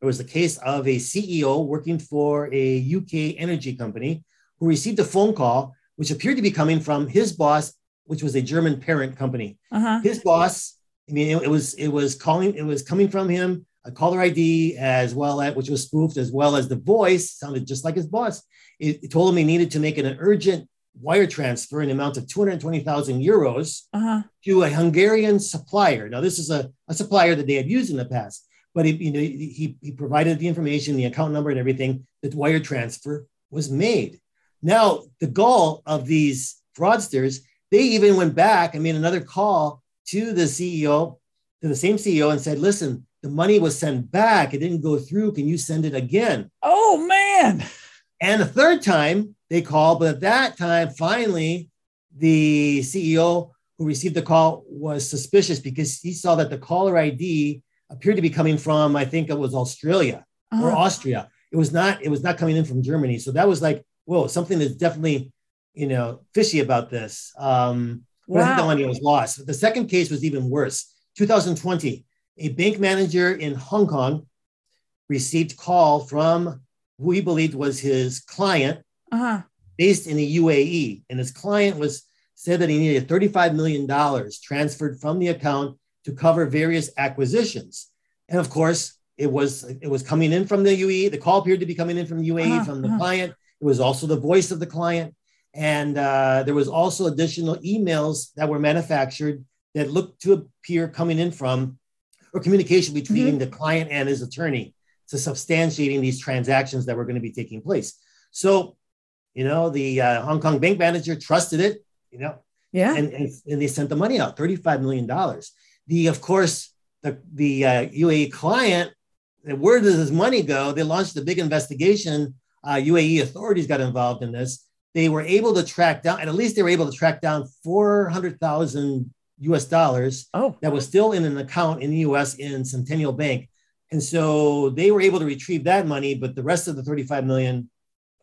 there was the case of a CEO working for a UK energy company who received a phone call which appeared to be coming from his boss, which was a German parent company Uh-huh. his boss i mean it, it was it was calling it was coming from him a caller id as well as which was spoofed as well as the voice sounded just like his boss it, it told him he needed to make an urgent wire transfer in the amount of 220000 euros Uh-huh. to a hungarian supplier now this is a, a supplier that they had used in the past but he, you know, he, he provided the information the account number and everything that wire transfer was made now the goal of these fraudsters they even went back and made another call to the CEO, to the same CEO, and said, listen, the money was sent back. It didn't go through. Can you send it again? Oh man. And the third time they called, but at that time, finally, the CEO who received the call was suspicious because he saw that the caller ID appeared to be coming from, I think it was Australia or Uh-huh. Austria. It was not, it was not coming in from Germany. So that was like, whoa, something that's definitely, you know, fishy about this. Um, but I think the money was lost. The second case was even worse. 2020, a bank manager in Hong Kong received call from who he believed was his client Uh-huh. based in the UAE. And his client was said that he needed $35 million transferred from the account to cover various acquisitions. And of course, it was it was coming in from the UAE. The call appeared to be coming in from the UAE Uh-huh, from the uh-huh. client. It was also the voice of the client. And uh, there was also additional emails that were manufactured that looked to appear coming in from or communication between the client and his attorney to substantiating these transactions that were going to be taking place. So, you know, the uh, Hong Kong bank manager trusted it, you know, Yeah. and, and, and they sent the money out, $35 million. The, of course, the, the uh, UAE client, where does this money go? They launched a big investigation. Uh, UAE authorities got involved in this. They were able to track down, and at least they were able to track down 400,000 US dollars oh. that was still in an account in the US in Centennial Bank. And so they were able to retrieve that money, but the rest of the 35 million,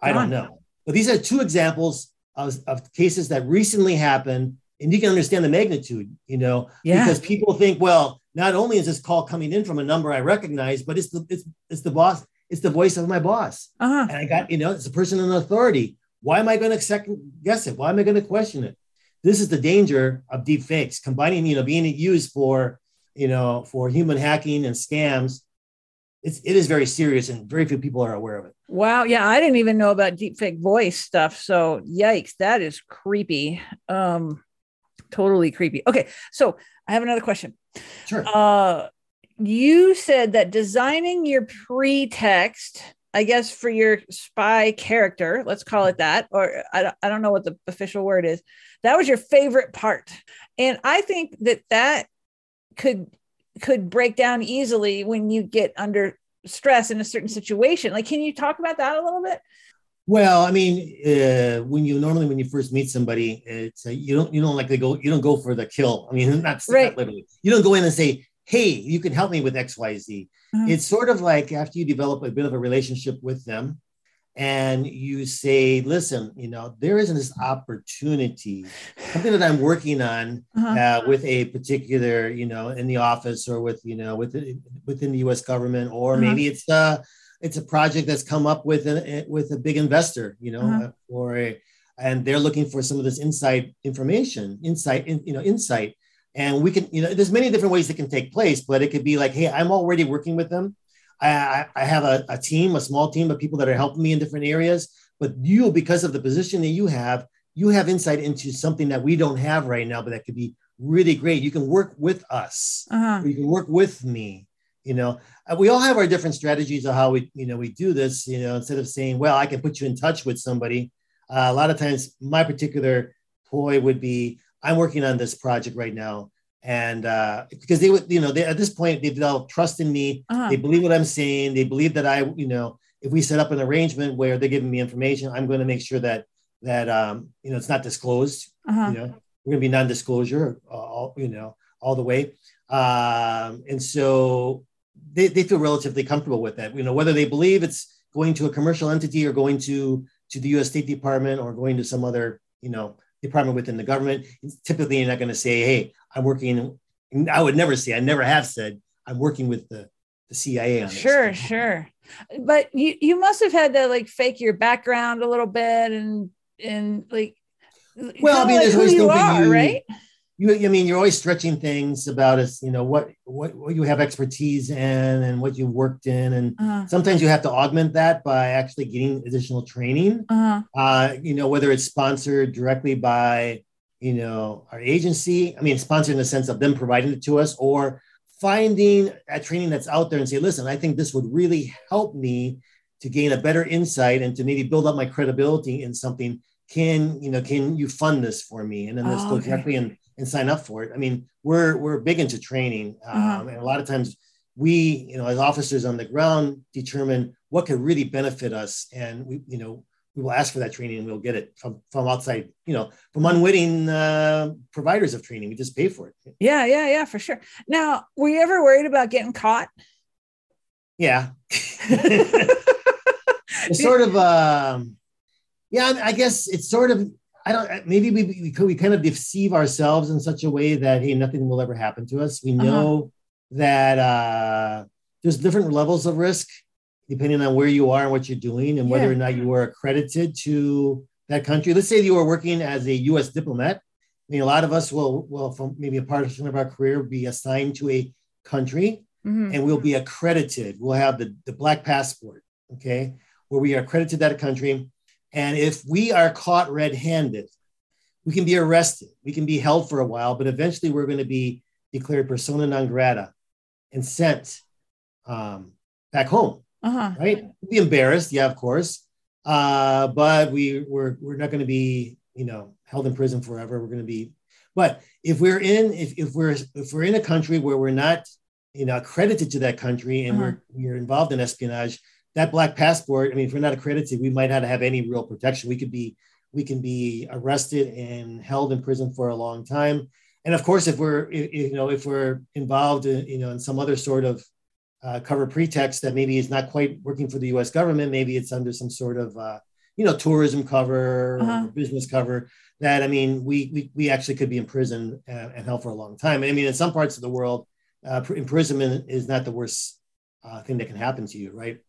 I don't know. But these are two examples of, of cases that recently happened. And you can understand the magnitude, you know, Yeah. because people think, well, not only is this call coming in from a number I recognize, but it's the it's, it's the boss, it's the voice of my boss. Uh-huh. And I got, you know, it's a person in authority. Why am I going to second guess it? Why am I going to question it? This is the danger of deep fakes, combining, you know, being used for, you know, for human hacking and scams. It's, it is very serious and very few people are aware of it. Wow. Yeah. I didn't even know about deepfake voice stuff. So yikes, that is creepy. Um, totally creepy. Okay. So I have another question. Sure. Uh, you said that designing your pretext, I guess, for your spy character, let's call it that, or I, I don't know what the official word is, that was your favorite part. And I think that that could could break down easily when you get under stress in a certain situation. Like, can you talk about that a little bit? Well, I mean, uh, when you normally when you first meet somebody, it's uh, you don't you don't like to go you don't go for the kill. I mean, [LAUGHS] not, Right. not literally. You don't go in and say, "Hey, you can help me with X, Y, Z." Mhm. It's sort of like after you develop a bit of a relationship with them, and you say, "Listen, you know, there isn't this opportunity, something that I'm working on Uh-huh. uh, with a particular, you know, in the office or with, you know, with within the U.S. government, or Uh-huh. maybe it's a it's a project that's come up with a with a big investor, you know, Uh-huh. uh, or a, and they're looking for some of this insight information, insight, in, you know, insight, and we can, you know, there's many different ways that can take place, but it could be like, hey, I'm already working with them. I, I, have a, a team, a small team of people that are helping me in different areas, but you, because of the position that you have, you have insight into something that we don't have right now, but that could be really great. You can work with us. Uh-huh. You can work with me. You know, we all have our different strategies of how we, you know, we do this. You know, instead of saying, "Well, I can put you in touch with somebody," uh, a lot of times my particular ploy would be, "I'm working on this project right now." And uh, because they would, you know, they, at this point, they've developed trust in me. Uh-huh. They believe what I'm saying. They believe that I, you know, if we set up an arrangement where they're giving me information, I'm going to make sure that that um, you know it's not disclosed. Uh-huh. You know, we're going to be non-disclosure, uh, all, you know, all the way. Um, and so they, they feel relatively comfortable with that. You know, whether they believe it's going to a commercial entity or going to to the U.S. State Department or going to some other you know department within the government. Typically, you're not going to say, "Hey, I'm working." I would never say. I never have said I'm working with the the CIA on Sure, sure. But you you must have had to like fake your background a little bit and and like well, I mean, like there's always you are, you, right? You, I mean, you're always stretching things about us, you know, what, what, what you have expertise in and what you've worked in. And uh-huh. sometimes you have to augment that by actually getting additional training, uh-huh. uh, you know, whether it's sponsored directly by, you know, our agency, I mean, sponsored in the sense of them providing it to us or finding a training that's out there and say, listen, I think this would really help me to gain a better insight and to maybe build up my credibility in something can you know can you fund this for me and then let's oh, go okay. directly and, and sign up for it i mean we're we're big into training um, uh-huh. and a lot of times we you know as officers on the ground determine what could really benefit us and we you know we will ask for that training and we'll get it from from outside you know from unwitting uh, providers of training we just pay for it yeah yeah yeah for sure now were you ever worried about getting caught yeah [LAUGHS] it's sort of um yeah, I guess it's sort of I don't maybe we we, we kind of deceive ourselves in such a way that hey nothing will ever happen to us. We uh-huh. know uh-huh. that uh, there's different levels of risk depending on where you are and what you're doing and yeah. whether or not you are accredited to that country. Let's say you are working as a U.S. diplomat. I mean, a lot of us will will from maybe a portion of our career be assigned to a country mm-hmm. and we'll be accredited. We'll have the, the black passport, okay, where we are accredited to that country and if we are caught red handed, we can be arrested, we can be held for a while, but eventually we're going to be declared persona non grata and sent um, back home. Uh-huh. Right? We'll be embarrassed, yeah, of course. Uh, but we, we're, we're not going to be, you know, held in prison forever. We're going to be, but if we're in, if, if we're, if we're in a country where we're not, you know, accredited to that country and uh-huh. we're, we're involved in espionage, that black passport, I mean, if we're not accredited, we might not have any real protection. We could be we can be arrested and held in prison for a long time. And of course, if we're you know if we're involved in you know in some other sort of uh, cover pretext that maybe is not quite working for the U.S. government, maybe it's under some sort of uh, you know tourism cover uh-huh. or business cover. That I mean, we we, we actually could be in prison and, uh, and held for a long time. I mean, in some parts of the world, uh, imprisonment is not the worst uh, thing that can happen to you, right?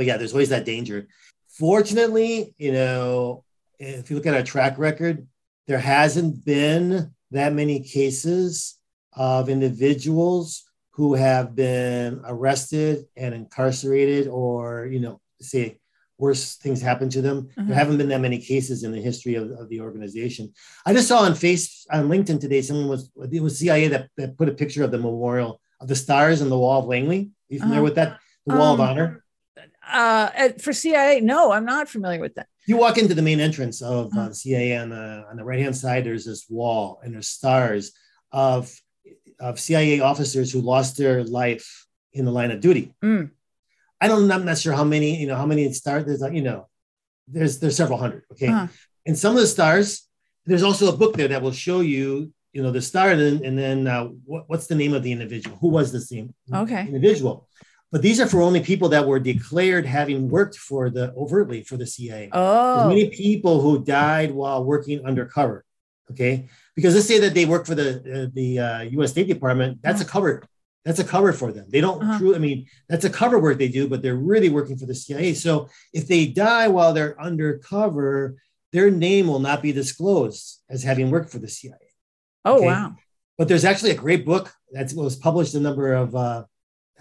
but yeah, there's always that danger. Fortunately, you know, if you look at our track record, there hasn't been that many cases of individuals who have been arrested and incarcerated or, you know, say worse things happen to them. Mm-hmm. There haven't been that many cases in the history of, of, the organization. I just saw on face on LinkedIn today, someone was it was CIA that, that put a picture of the memorial of the stars on the wall of Langley. Are you familiar uh-huh. with that? The wall um, of honor uh, for CIA, no, I'm not familiar with that. You walk into the main entrance of uh, CIA on the on the right hand side. There's this wall, and there's stars of of CIA officers who lost their life in the line of duty. Mm. I don't. I'm not sure how many. You know how many stars. There's you know, there's there's several hundred. Okay, uh-huh. and some of the stars. There's also a book there that will show you you know the star and then, and then uh, what, what's the name of the individual who was the same okay individual but these are for only people that were declared having worked for the overtly for the CIA. Oh, There's many people who died while working undercover. Okay, because let's say that they work for the uh, the uh, U.S. State Department, that's a cover. That's a cover for them. They don't. Uh-huh. I mean, that's a cover work they do, but they're really working for the CIA. So if they die while they're undercover, their name will not be disclosed as having worked for the CIA. Oh okay? wow! But there's actually a great book that was published a number of uh,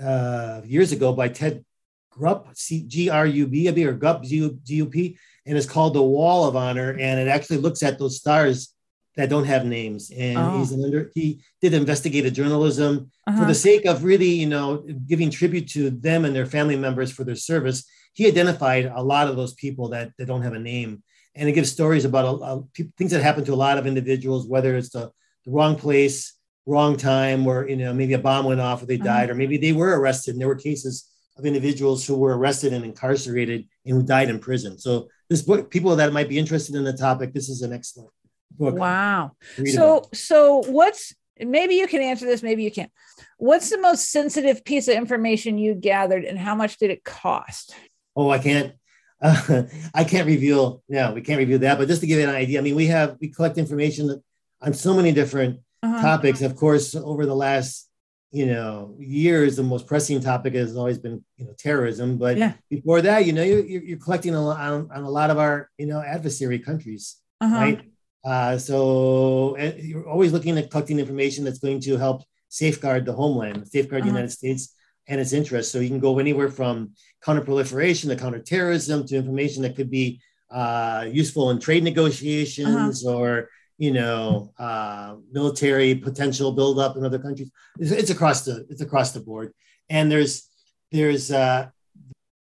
uh, years ago by Ted Grupp, G R U B, or Gup, G U P, and it's called The Wall of Honor. And it actually looks at those stars that don't have names. And oh. he's an under, he did investigative journalism uh-huh. for the sake of really, you know, giving tribute to them and their family members for their service. He identified a lot of those people that, that don't have a name. And it gives stories about a, a, things that happen to a lot of individuals, whether it's the, the wrong place, wrong time or you know maybe a bomb went off or they uh-huh. died uh-huh. or maybe they were arrested and there were cases of individuals who were arrested and incarcerated and who died in prison. So this book, people that might be interested in the topic, this is an excellent book. Wow. So so what's maybe you can answer this, maybe you can't. What's the most sensitive piece of information you gathered and how much did it cost? Oh, I can't uh, [LAUGHS] I can't reveal. No, we can't reveal that. But just to give you an idea, I mean, we have we collect information on so many different uh-huh. topics. Of course, over the last you know years, the most pressing topic has always been you know terrorism. But yeah. before that, you know, you're, you're collecting a lot on, on, a lot of our you know adversary countries, uh-huh. right? Uh, so you're always looking at collecting information that's going to help safeguard the homeland, safeguard uh-huh. the United States and its interests. So you can go anywhere from counterproliferation to counterterrorism to information that could be uh, useful in trade negotiations uh-huh. or you know uh, military potential buildup in other countries. It's, it's, across the it's across the board, and there's there's uh,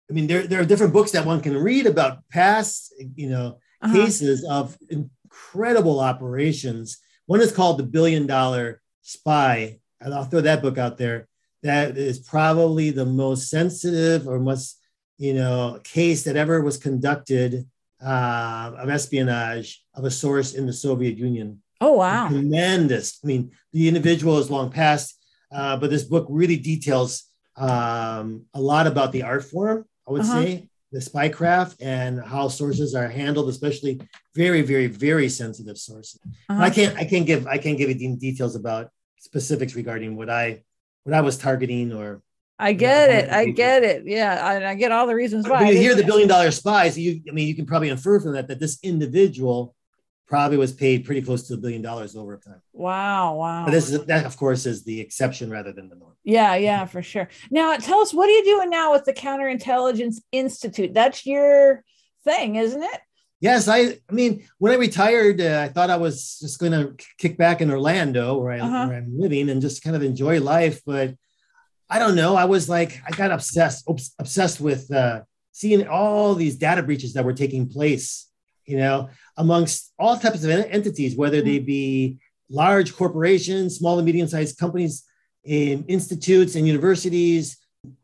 I mean there there are different books that one can read about past you know uh-huh. cases of incredible operations. One is called the Billion Dollar Spy, and I'll throw that book out there that is probably the most sensitive or most you know case that ever was conducted uh, of espionage of a source in the Soviet Union. Oh wow! Tremendous. I mean, the individual is long past, uh, but this book really details um, a lot about the art form. I would uh-huh. say the spy craft and how sources are handled, especially very, very, very sensitive sources. Uh-huh. I can't, I can't give, I can't give you details about specifics regarding what I what I was targeting or I get you know, it. I get it. Yeah. I, I, get all the reasons why. When you hear the billion dollar spies, you I mean you can probably infer from that that this individual probably was paid pretty close to a billion dollars over time. Wow, wow. But this is that of course is the exception rather than the norm. Yeah, yeah, for sure. Now tell us what are you doing now with the Counterintelligence Institute? That's your thing, isn't it? Yes, I. I mean, when I retired, uh, I thought I was just going to kick back in Orlando, where, I, uh-huh. where I'm living, and just kind of enjoy life. But I don't know. I was like, I got obsessed, obsessed with uh, seeing all these data breaches that were taking place. You know, amongst all types of entities, whether they be large corporations, small and medium-sized companies, in institutes and universities,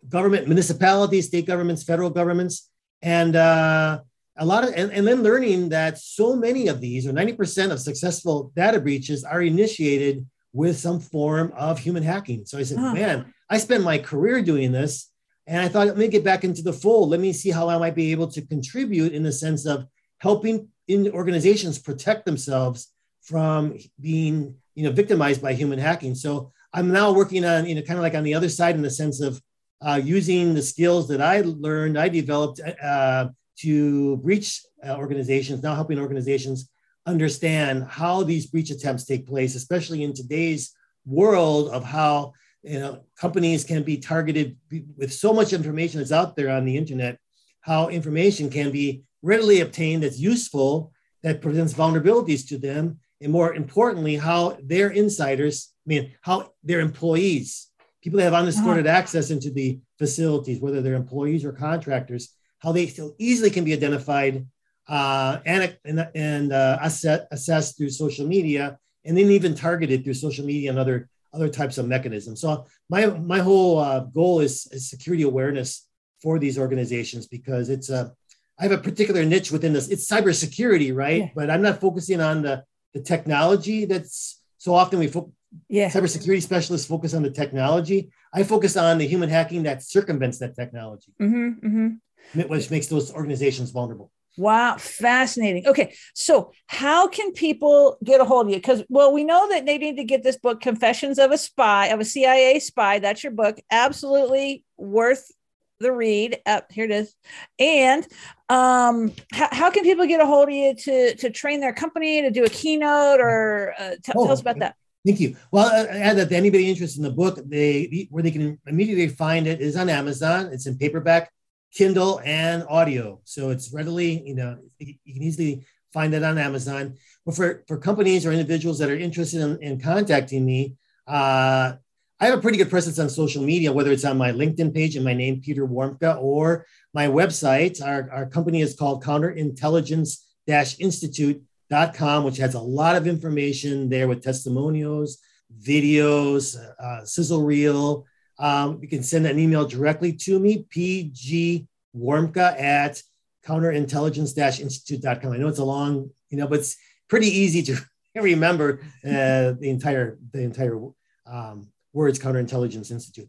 government, municipalities, state governments, federal governments, and uh, a lot of and, and then learning that so many of these or 90% of successful data breaches are initiated with some form of human hacking. So i said huh. man i spent my career doing this and i thought let me get back into the fold. Let me see how i might be able to contribute in the sense of helping in organizations protect themselves from being you know victimized by human hacking. So i'm now working on you know kind of like on the other side in the sense of uh, using the skills that i learned i developed uh, to breach uh, organizations, now helping organizations understand how these breach attempts take place, especially in today's world of how you know companies can be targeted with so much information that's out there on the internet, how information can be readily obtained that's useful that presents vulnerabilities to them, and more importantly, how their insiders, I mean, how their employees, people that have unescorted uh-huh. access into the facilities, whether they're employees or contractors, how they so easily can be identified uh, and, and, and uh, assess, assessed through social media, and then even targeted through social media and other other types of mechanisms. So my my whole uh, goal is, is, security awareness for these organizations because it's a I have a particular niche within this. It's cybersecurity, right? Yeah. But I'm not focusing on the the technology. That's so often we fo- yeah cybersecurity specialists focus on the technology. I focus on the human hacking that circumvents that technology. Mm-hmm, mm-hmm which makes those organizations vulnerable. Wow, fascinating. Okay, so how can people get a hold of you? Because, well, we know that they need to get this book, Confessions of a Spy, of a CIA Spy. That's your book. Absolutely worth the read. Uh, here it is. And um, how, how can people get a hold of you to, to train their company, to do a keynote, or uh, t- oh, tell us about that? Thank you. Well, I add that anybody interested in the book, they where they can immediately find it is on Amazon. It's in paperback Kindle and audio. So it's readily, you know, you can easily find that on Amazon. But for, for companies or individuals that are interested in, in contacting me, uh, I have a pretty good presence on social media, whether it's on my LinkedIn page and my name, Peter Warmka, or my website. Our, our company is called Counterintelligence Institute.com, which has a lot of information there with testimonials, videos, uh, sizzle reel, Um, you can send an email directly to me, pgwarmka at counterintelligence-institute.com. I know it's a long, you know, but it's pretty easy to [LAUGHS] remember uh, the entire the entire um, words counterintelligence institute.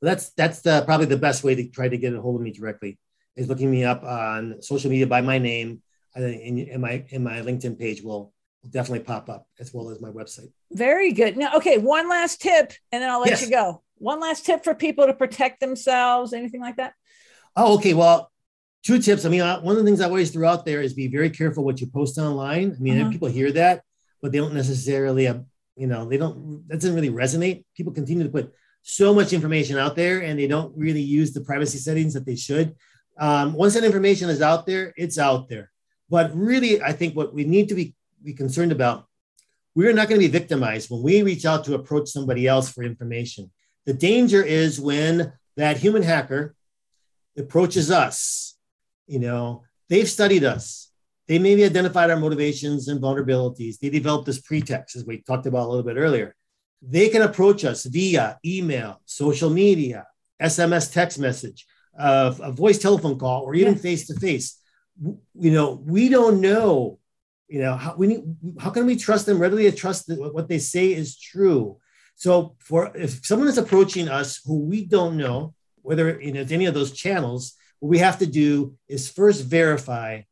that's that's the, probably the best way to try to get a hold of me directly is looking me up on social media by my name, and, my in my LinkedIn page will definitely pop up as well as my website. Very good. Now, okay, one last tip, and then I'll let yes. you go. One last tip for people to protect themselves, anything like that? Oh, okay. Well, two tips. I mean, uh, one of the things I always throw out there is be very careful what you post online. I mean, uh-huh. people hear that, but they don't necessarily, you know, they don't, that doesn't really resonate. People continue to put so much information out there and they don't really use the privacy settings that they should. Um, once that information is out there, it's out there. But really, I think what we need to be, be concerned about, we're not going to be victimized when we reach out to approach somebody else for information. The danger is when that human hacker approaches us, you know, they've studied us. They maybe identified our motivations and vulnerabilities. They developed this pretext, as we talked about a little bit earlier. They can approach us via email, social media, SMS text message, uh, a voice telephone call, or even face to face you know, we don't know, you know, how we need, how can we trust them readily to trust that what they say is true? So for if someone is approaching us who we don't know, whether you know it's any of those channels, what we have to do is first verify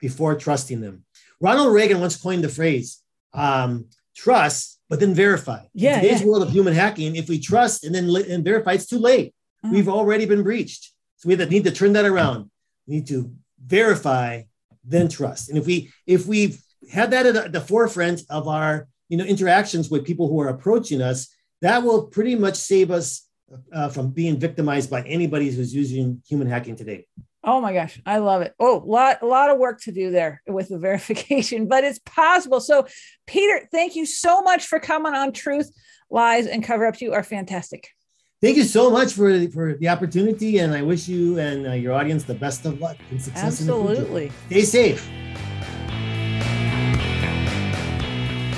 before trusting them. Ronald Reagan once coined the phrase, um, trust, but then verify. Yeah, In today's yeah. world of human hacking, if we trust and then and verify, it's too late. Uh-huh. We've already been breached. So we need to turn that around. We need to verify, then trust. And if we if we've had that at the forefront of our you know interactions with people who are approaching us, that will pretty much save us uh, from being victimized by anybody who's using human hacking today. Oh my gosh, I love it. Oh, lot a lot of work to do there with the [LAUGHS] verification, but it's possible. So, Peter, thank you so much for coming on Truth, Lies, and Cover Ups. You are fantastic thank you so much for for the opportunity, and I wish you and uh, your audience the best of luck and success. Absolutely. Stay safe.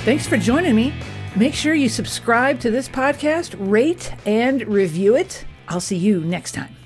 Thanks for joining me. Make sure you subscribe to this podcast, rate and review it. I'll see you next time.